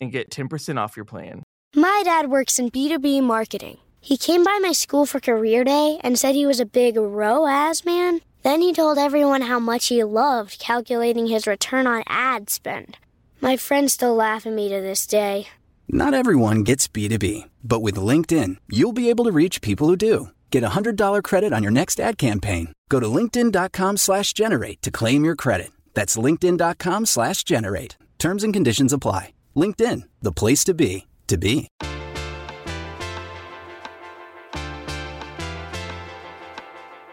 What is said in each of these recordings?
and get 10% off your plan. My dad works in B2B marketing. He came by my school for career day and said he was a big ROAS man. Then he told everyone how much he loved calculating his return on ad spend. My friends still laugh at me to this day. Not everyone gets B2B, but with LinkedIn, you'll be able to reach people who do. Get a $100 credit on your next ad campaign. Go to linkedin.com slash generate to claim your credit. That's linkedin.com slash generate. Terms and conditions apply. LinkedIn, the place to be, to be.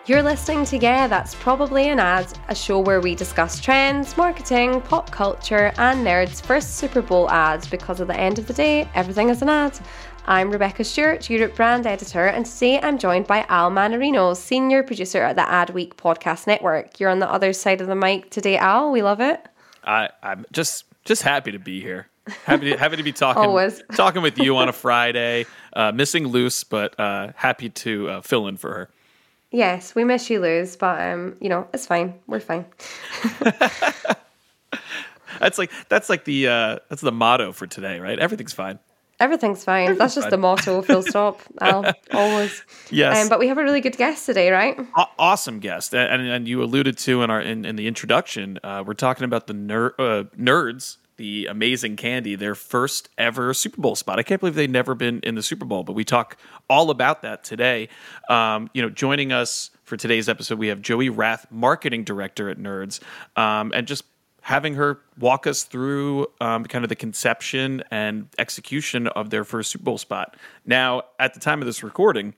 You're listening to Yeah, That's Probably an Ad, a show where we discuss trends, marketing, pop culture, and nerds' first Super Bowl ads because at the end of the day, everything is an ad. I'm Rebecca Stewart, Europe brand editor, and today I'm joined by Al Mannarino, senior producer at the Adweek Podcast Network. You're on the other side of the mic today, Al. We love it. I, I'm just just happy to be here. Happy to, happy to be talking Always. talking with you on a Friday. Uh, missing Luce, but uh, happy to uh, fill in for her. Yes, we miss you, Luz, but um, you know, it's fine. We're fine. That's like that's like the uh, that's the motto for today, right? Everything's fine. Everything's fine. That's just the motto, full stop. Al, always. Yes. Um, but we have a really good guest today, right? Aw- awesome guest, and, and and you alluded to in our in, in the introduction, uh, we're talking about the ner- uh, nerds, the amazing candy, their first ever Super Bowl spot. I can't believe they've never been in the Super Bowl, but we talk all about that today. Um, you know, joining us for today's episode, we have Joey Rath, marketing director at Nerds, um, and just having her walk us through um, kind of the conception and execution of their first Super Bowl spot. Now, at the time of this recording,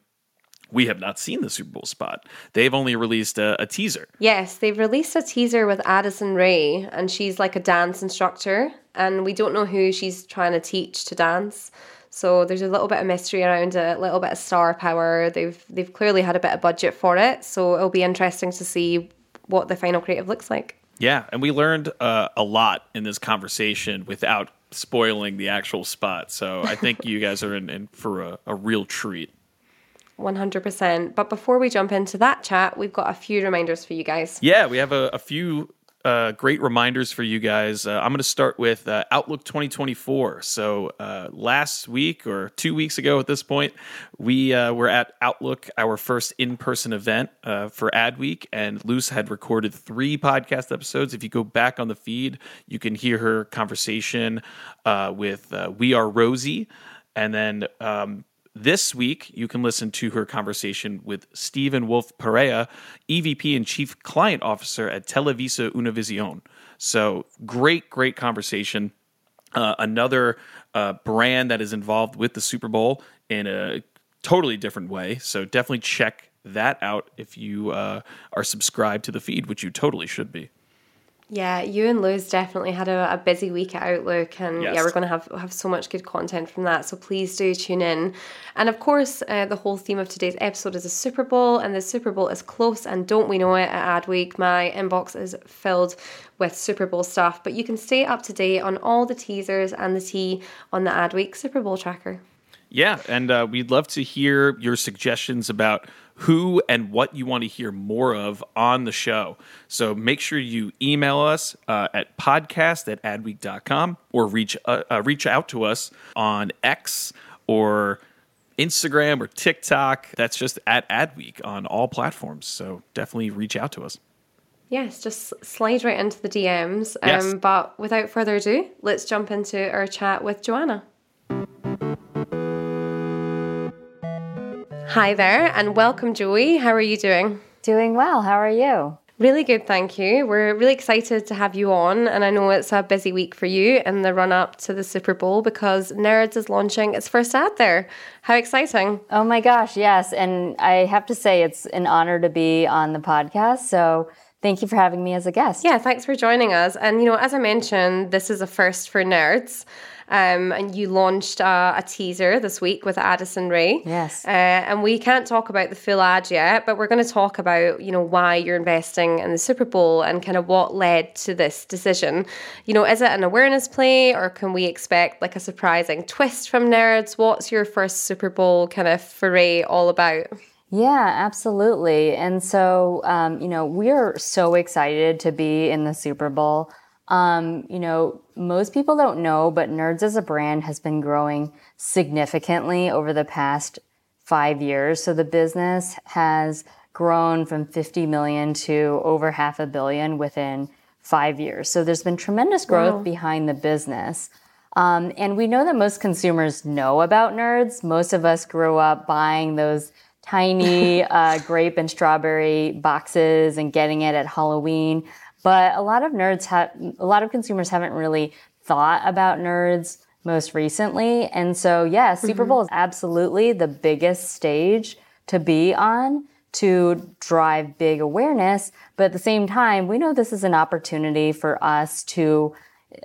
we have not seen the Super Bowl spot. They've only released a, a teaser. Yes, they've released a teaser with Addison Rae, and she's like a dance instructor, and we don't know who she's trying to teach to dance. So there's a little bit of mystery around it, a little bit of star power. They've they've clearly had a bit of budget for it, so it'll be interesting to see what the final creative looks like. Yeah, and we learned uh, a lot in this conversation without spoiling the actual spot. So I think you guys are in, in for a, a real treat. 100%. But before we jump into that chat, we've got a few reminders for you guys. Yeah, we have a, a few uh, great reminders for you guys. Uh, I'm going to start with uh, Outlook 2024. So uh, last week or two weeks ago at this point, we uh, were at Outlook, our first in-person event uh, for Adweek, and Luce had recorded three podcast episodes. If you go back on the feed, you can hear her conversation with We Are Rosie, and then. Um, this week, you can listen to her conversation with Stephen Wolf Pereira, EVP and Chief Client Officer at Televisa Univision. So, great, great conversation. Uh, another uh, brand that is involved with the Super Bowl in a totally different way. So, definitely check that out if you uh, are subscribed to the feed, which you totally should be. Yeah, you and Luz definitely had a, a busy week at Outlook, and Yes. yeah, we're going to have have so much good content from that. So please do tune in. And of course, uh, the whole theme of today's episode is a Super Bowl, and the Super Bowl is close, and don't we know it? At Adweek, my inbox is filled with Super Bowl stuff. But you can stay up to date on all the teasers and the tea on the Adweek Super Bowl tracker. Yeah, and uh, we'd love to hear your suggestions about who and what you want to hear more of on the show. So make sure you email us uh, at podcast at adweek.com or reach, uh, uh, reach out to us on X or Instagram or TikTok. That's just at Adweek on all platforms. So definitely reach out to us. Yes, just slide right into the DMs. Um, Yes. But without further ado, let's jump into our chat with Joanna. Hi there, and welcome, Joey. How are you doing? Doing well. How are you? Really good, thank you. We're really excited to have you on, and I know it's a busy week for you in the run up to the Super Bowl because Nerds is launching its first ad there. How exciting! Oh my gosh, yes. And I have to say, it's an honor to be on the podcast. So thank you for having me as a guest. Yeah, thanks for joining us. And, you know, as I mentioned, this is a first for Nerds. Um, and you launched uh, a teaser this week with Addison Rae. Yes. Uh, and we can't talk about the full ad yet, but we're going to talk about, you know, why you're investing in the Super Bowl and kind of what led to this decision. You know, is it an awareness play or can we expect like a surprising twist from Nerds? What's your first Super Bowl kind of foray all about? Yeah, absolutely. And so, um, you know, we're so excited to be in the Super Bowl. Um, you know, most people don't know, but Nerds as a brand has been growing significantly over the past five years. So the business has grown from 50 million to over half a billion within five years. So there's been tremendous growth wow. behind the business. Um, and we know that most consumers know about nerds. Most of us grew up buying those tiny uh, grape and strawberry boxes and getting it at Halloween. But a lot of nerds have, a lot of consumers haven't really thought about nerds most recently. And so, yeah, Super mm-hmm. Bowl is absolutely the biggest stage to be on to drive big awareness. But at the same time, we know this is an opportunity for us to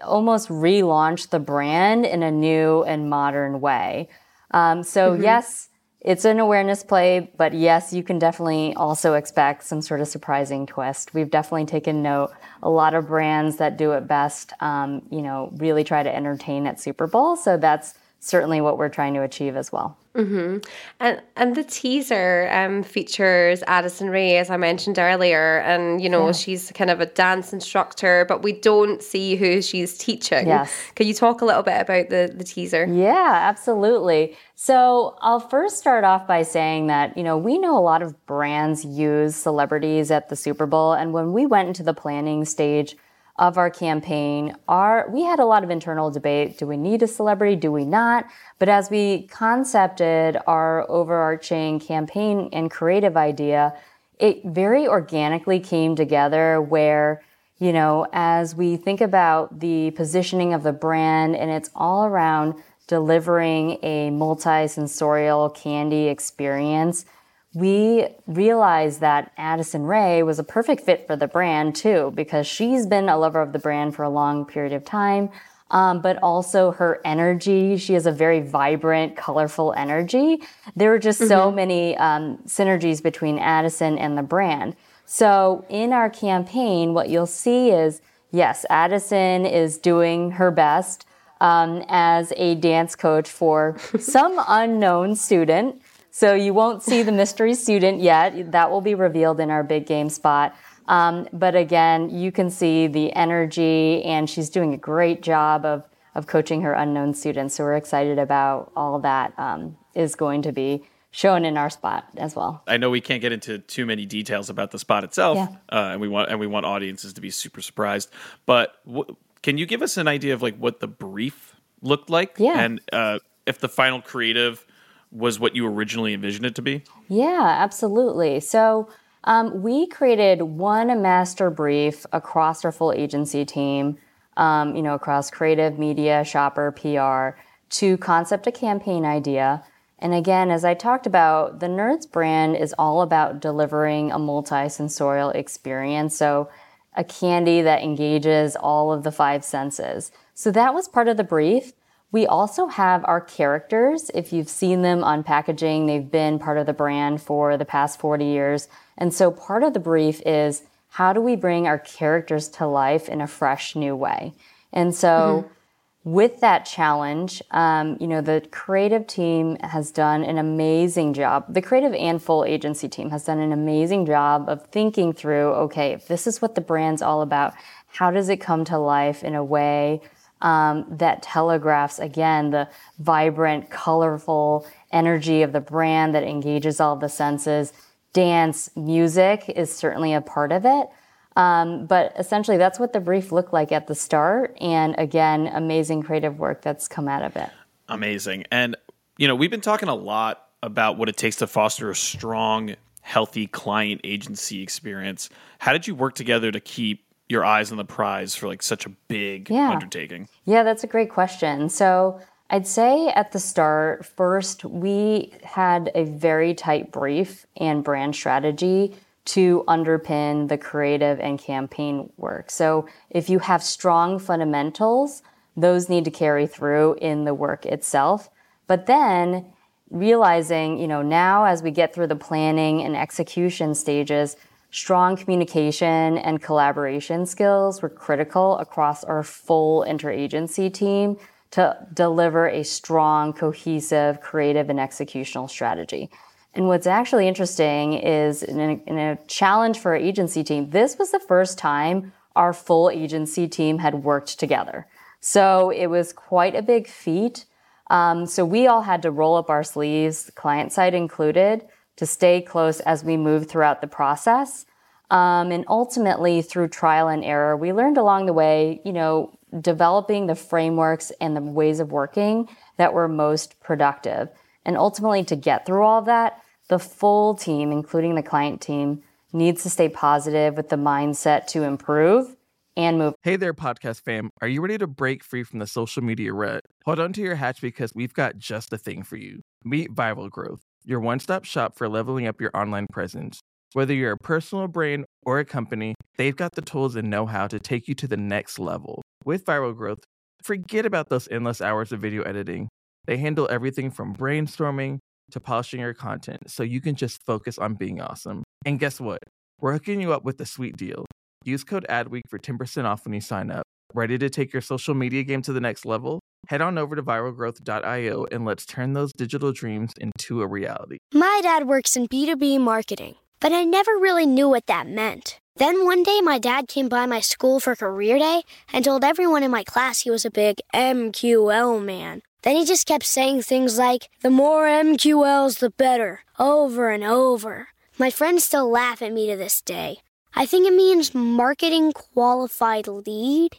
almost relaunch the brand in a new and modern way. Um, so, mm-hmm. yes, it's an awareness play, but yes, you can definitely also expect some sort of surprising twist. We've definitely taken note. A lot of brands that do it best, um, you know, really try to entertain at Super Bowl. So that's certainly what we're trying to achieve as well. Mm-hmm. And and the teaser um, features Addison Rae, as I mentioned earlier, and you know yeah. she's kind of a dance instructor, but we don't see who she's teaching. Yes. Can you talk a little bit about the the teaser? Yeah, absolutely. So I'll first start off by saying that you know we know a lot of brands use celebrities at the Super Bowl, and when we went into the planning stage of our campaign are we had a lot of internal debate do we need a celebrity do we not? But as we concepted our overarching campaign and creative idea it very organically came together where you know as we think about the positioning of the brand and it's all around delivering a multi-sensorial candy experience we realized that Addison Rae was a perfect fit for the brand too, because she's been a lover of the brand for a long period of time. Um, but also her energy. She has a very vibrant, colorful energy. There were just mm-hmm. so many um, synergies between Addison and the brand. So in our campaign, what you'll see is yes, Addison is doing her best um, as a dance coach for some unknown student. So you won't see the mystery student yet. That will be revealed in our big game spot. Um, but again, you can see the energy, and she's doing a great job of of coaching her unknown students. So we're excited about all that um, is going to be shown in our spot as well. I know we can't get into too many details about the spot itself, yeah. uh, and we want and we want audiences to be super surprised. But w- can you give us an idea of like what the brief looked like? Yeah, and uh, if the final creative was what you originally envisioned it to be? Yeah, absolutely. So um, we created one master brief across our full agency team, um, you know, across creative, media, shopper, PR, to concept a campaign idea. And again, as I talked about, the Nerds brand is all about delivering a multi-sensorial experience. So a candy that engages all of the five senses. So that was part of the brief. We also have our characters. If you've seen them on packaging, they've been part of the brand for the past 40 years. And so part of the brief is how do we bring our characters to life in a fresh new way? And so mm-hmm. with that challenge, um, you know, the creative team has done an amazing job. The creative and full agency team has done an amazing job of thinking through, okay, if this is what the brand's all about, how does it come to life in a way um, that telegraphs again the vibrant, colorful energy of the brand that engages all the senses. Dance, music is certainly a part of it. Um, but essentially, that's what the brief looked like at the start. And again, amazing creative work that's come out of it. Amazing. And, you know, we've been talking a lot about what it takes to foster a strong, healthy client agency experience. How did you work together to keep your eyes on the prize for like such a big Yeah. undertaking? Yeah, that's a great question. So I'd say at the start, first, we had a very tight brief and brand strategy to underpin the creative and campaign work. So if you have strong fundamentals, those need to carry through in the work itself. But then realizing, you know, now as we get through the planning and execution stages, strong communication and collaboration skills were critical across our full interagency team to deliver a strong, cohesive, creative, and executional strategy. And what's actually interesting is in a, in a challenge for our agency team, this was the first time our full agency team had worked together. So it was quite a big feat. Um, so we all had to roll up our sleeves, client side included, to stay close as we move throughout the process. Um, and ultimately, through trial and error, we learned along the way, you know, developing the frameworks and the ways of working that were most productive. And ultimately, to get through all that, the full team, including the client team, needs to stay positive with the mindset to improve and move Hey there, podcast fam. Are you ready to break free from the social media rut? Hold on to your hatch because we've got just the thing for you. Meet Viral Growth, your one stop shop for leveling up your online presence. Whether you're a personal brand or a company, they've got the tools and know how to take you to the next level. With Viral Growth, forget about those endless hours of video editing. They handle everything from brainstorming to polishing your content so you can just focus on being awesome. And guess what? We're hooking you up with a sweet deal. Use code ADWEEK for 10% off when you sign up. Ready to take your social media game to the next level? Head on over to viralgrowth.io and let's turn those digital dreams into a reality. My dad works in B2B marketing, but I never really knew what that meant. Then one day, my dad came by my school for career day and told everyone in my class he was a big MQL man. Then he just kept saying things like, the more MQLs, the better, over and over. My friends still laugh at me to this day. I think it means marketing qualified lead.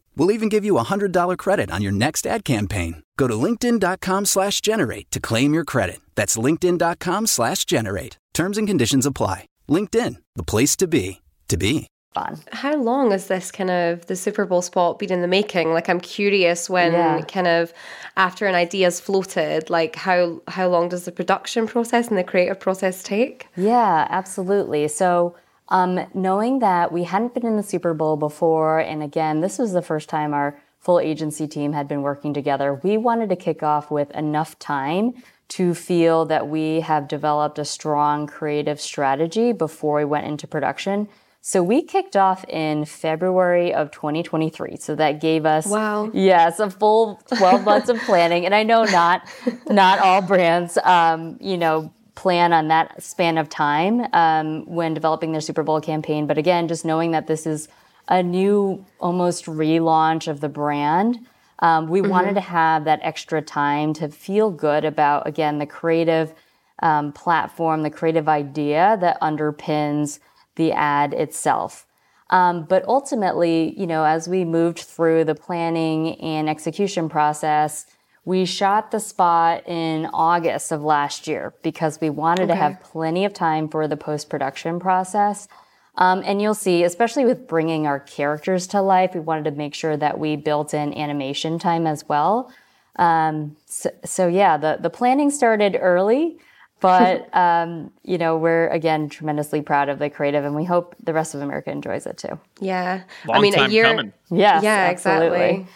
We'll even give you a $100 credit on your next ad campaign. Go to linkedin.com slash generate to claim your credit. That's linkedin.com slash generate. Terms and conditions apply. LinkedIn, the place to be, to be. on. How long has this kind of the Super Bowl spot been in the making? Like, I'm curious when Yeah. kind of after an idea's floated, like how how long does the production process and the creative process take? Yeah, absolutely. So, um, knowing that we hadn't been in the Super Bowl before, and again, this was the first time our full agency team had been working together, we wanted to kick off with enough time to feel that we have developed a strong creative strategy before we went into production. So we kicked off in February of 2023. So that gave us Wow. Yes, a full 12 months of planning. And I know not not all brands um, you know, plan on that span of time um, when developing their Super Bowl campaign. But again, just knowing that this is a new almost relaunch of the brand. Um, we wanted to have that extra time to feel good about again the creative um, platform, the creative idea that underpins the ad itself. Um, but ultimately, you know, as we moved through the planning and execution process, we shot the spot in August of last year because we wanted to have plenty of time for the post production process. Um, and you'll see, especially with bringing our characters to life, we wanted to make sure that we built in animation time as well. Um, so, so yeah, the, the planning started early, but um, you know we're again tremendously proud of the creative, and we hope the rest of America enjoys it too. Yeah, Long I mean time a year. coming. Yes, yeah, absolutely. exactly.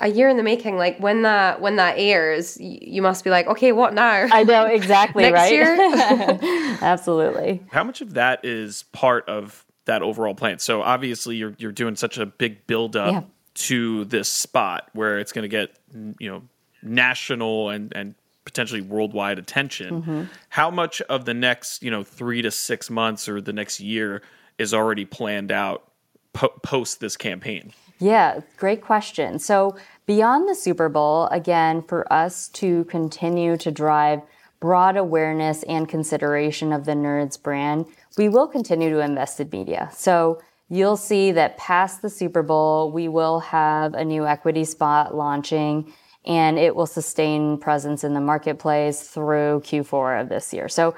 A year in the making. Like when that when that airs, y- you must be like, okay, what now? I know exactly, Next right? year? absolutely. How much of that is part of that overall plan? So obviously you're you're doing such a big build up Yeah. to this spot where it's going to get you know national and and potentially worldwide attention. Mm-hmm. How much of the next you know three to six months or the next year is already planned out po- post this campaign? Yeah, great question. So, beyond the Super Bowl, again, for us to continue to drive broad awareness and consideration of the Nerds brand, we will continue to invest in media. So, you'll see that past the Super Bowl, we will have a new equity spot launching and it will sustain presence in the marketplace through Q4 of this year. So,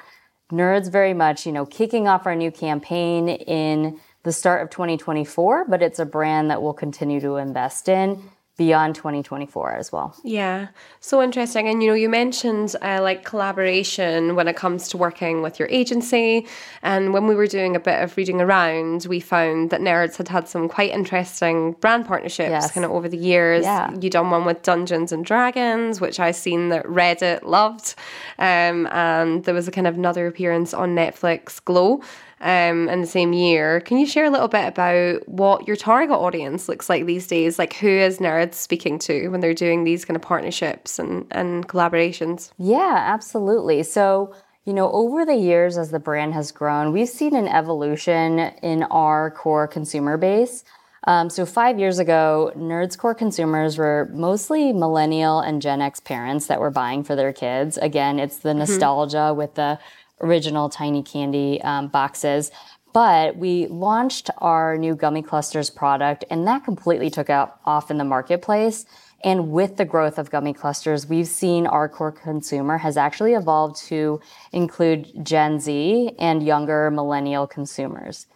Nerds very much, you know, kicking off our new campaign in the start of 2024, but it's a brand that we'll continue to invest in beyond 2024 as well. Yeah, so interesting. And you know, you mentioned uh, like collaboration when it comes to working with your agency. And when we were doing a bit of reading around, we found that Nerds had had some quite interesting brand partnerships Yes. kind of over the years. Yeah. You done one with Dungeons and Dragons, which I seen that Reddit loved, um, and there was a kind of another appearance on Netflix, Glow. Um, in the same year, can you share a little bit about what your target audience looks like these days? Like, who is Nerds speaking to when they're doing these kind of partnerships and, and collaborations? Yeah, absolutely. So, you know, over the years as the brand has grown, we've seen an evolution in our core consumer base. Um, so, five years ago, Nerds core consumers were mostly millennial and Gen X parents that were buying for their kids. Again, it's the nostalgia with the original tiny candy um, boxes. But we launched our new gummy clusters product, and that completely took out off in the marketplace. And with the growth of gummy clusters, we've seen our core consumer has actually evolved to include Gen Z and younger millennial consumers.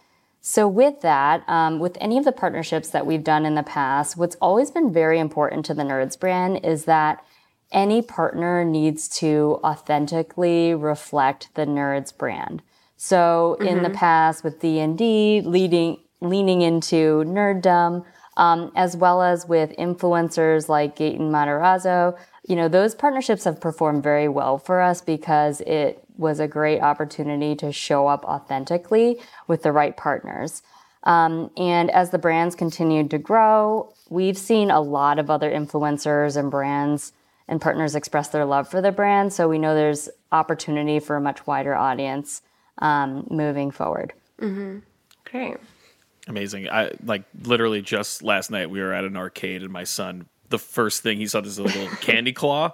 So, with that, um, with any of the partnerships that we've done in the past, what's always been very important to the Nerds brand is that any partner needs to authentically reflect the Nerds brand. So, in the past, with D and D leading leaning into nerddom, um, as well as with influencers like Gaten Matarazzo, you know, those partnerships have performed very well for us because it was a great opportunity to show up authentically with the right partners. Um, and as the brands continued to grow, we've seen a lot of other influencers and brands and partners express their love for the brand. So we know there's opportunity for a much wider audience um, moving forward. Great. Amazing. I like literally just last night we were at an arcade and my son the first thing he saw this little candy claw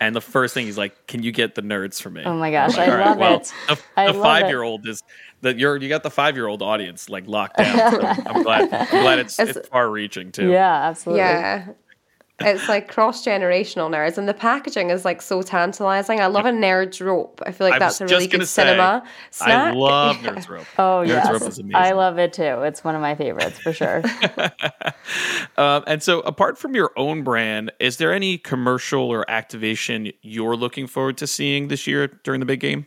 and the first thing he's like, "Can you get the nerds for me?" Oh my gosh, I'm I love well, it. The, I the love it. five year old is that you're you got the five year old audience like locked down. So I'm glad. I'm glad it's, it's far reaching too. Yeah, absolutely. Yeah. It's like cross generational nerds, and the packaging is like so tantalizing. I love a nerd's rope. I feel like I that's a really good say, cinema I love Yeah. Nerds Rope. Oh Nerds yes, Rope is amazing. I love it too. It's one of my favorites for sure. Um, and so, apart from your own brand, is there any commercial or activation you're looking forward to seeing this year during the big game?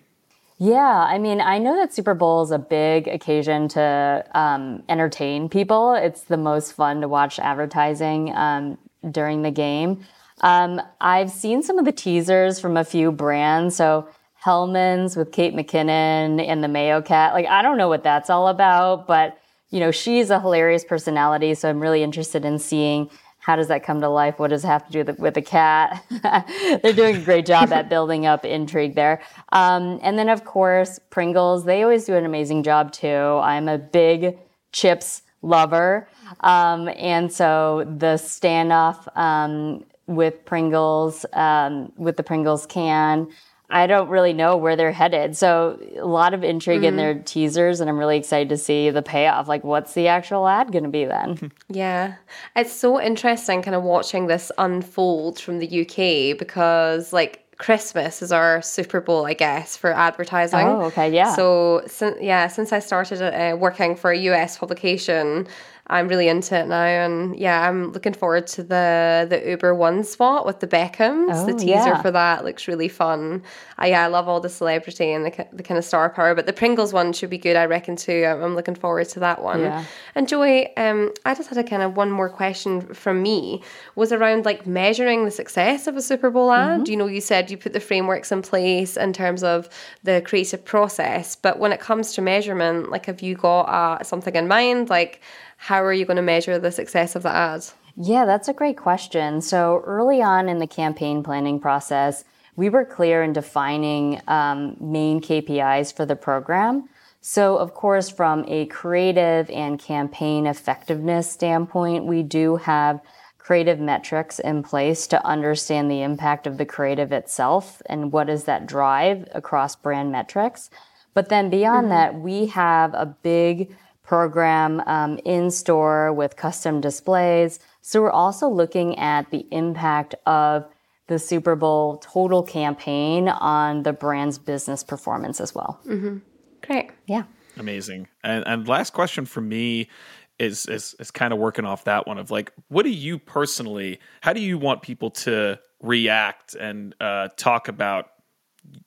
Yeah, I mean, I know that Super Bowl is a big occasion to um, entertain people. It's the most fun to watch advertising um, during the game. Um, I've seen some of the teasers from a few brands. So Hellmann's with Kate McKinnon and the Mayo Cat. Like, I don't know what that's all about, but you know, she's a hilarious personality. So I'm really interested in seeing how does that come to life? What does it have to do with the, with the cat? They're doing a great job at building up intrigue there. Um, and then, of course, Pringles. They always do an amazing job too. I'm a big chips lover. Um, and so the standoff um, with Pringles, um, with the Pringles can, I don't really know where they're headed. So a lot of intrigue in their teasers, and I'm really excited to see the payoff. Like, what's the actual ad going to be then? Yeah, it's so interesting kind of watching this unfold from the UK because like Christmas is our Super Bowl, I guess, for advertising. Oh, okay, yeah. So since yeah, since I started uh, working for a US publication, I'm really into it now, and yeah, I'm looking forward to the the Uber One spot with the Beckhams. Oh, the teaser yeah. for that looks really fun. I yeah, I love all the celebrity and the the kind of star power, but the Pringles one should be good, I reckon too. I'm, I'm looking forward to that one. Yeah. And Joy, um, I just had a kind of one more question from me was around like measuring the success of a Super Bowl ad. You know, you said you put the frameworks in place in terms of the creative process, but when it comes to measurement, like have you got uh, something in mind? Like, how are you going to measure the success of the ad? Yeah, that's a great question. So early on in the campaign planning process, we were clear in defining um, main KPIs for the program. So, of course, from a creative and campaign effectiveness standpoint, we do have creative metrics in place to understand the impact of the creative itself and what does that drive across brand metrics. But then beyond mm-hmm. that, we have a big program um, in store with custom displays. So we're also looking at the impact of the Super Bowl total campaign on the brand's business performance as well. Mm-hmm. Great. Yeah. Amazing. And, and last question for me is, is is kind of working off that one of like, what do you personally? How do you want people to react and uh, talk about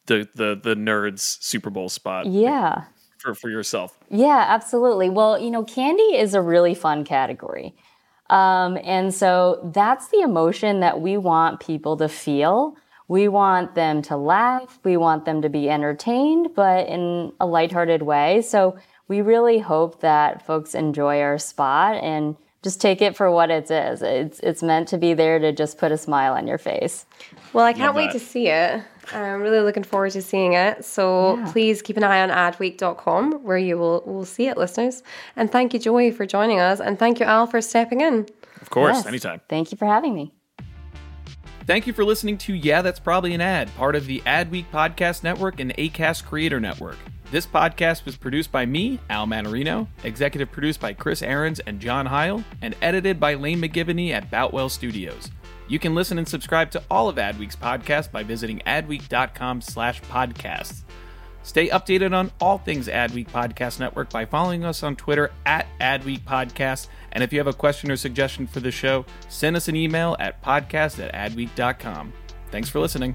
the the the nerds Super Bowl spot? Yeah. For, for yourself. Yeah, absolutely. Well, you know, candy is a really fun category. Um, and so that's the emotion that we want people to feel. We want them to laugh. We want them to be entertained, but in a lighthearted way. So we really hope that folks enjoy our spot and just take it for what it is. It's it's meant to be there to just put a smile on your face. Well, I can't wait to see it. I'm really looking forward to seeing it. So yeah. please keep an eye on adweek.com where you will will see it, listeners. And thank you, Joey, for joining us, and thank you, Al, for stepping in. Of course, yes. anytime. Thank you for having me. Thank you for listening to Yeah, That's Probably an Ad, part of the Adweek Podcast Network and ACAST Creator Network. This podcast was produced by me, Al Mannarino, executive produced by Chris Ahrens and John Heil, and edited by Lane McGivney at Boutwell Studios. You can listen and subscribe to all of Adweek's podcasts by visiting adweek.com slash podcasts. Stay updated on all things Adweek Podcast Network by following us on Twitter at Adweek Podcast. And if you have a question or suggestion for the show, send us an email at podcast at adweek.com. Thanks for listening.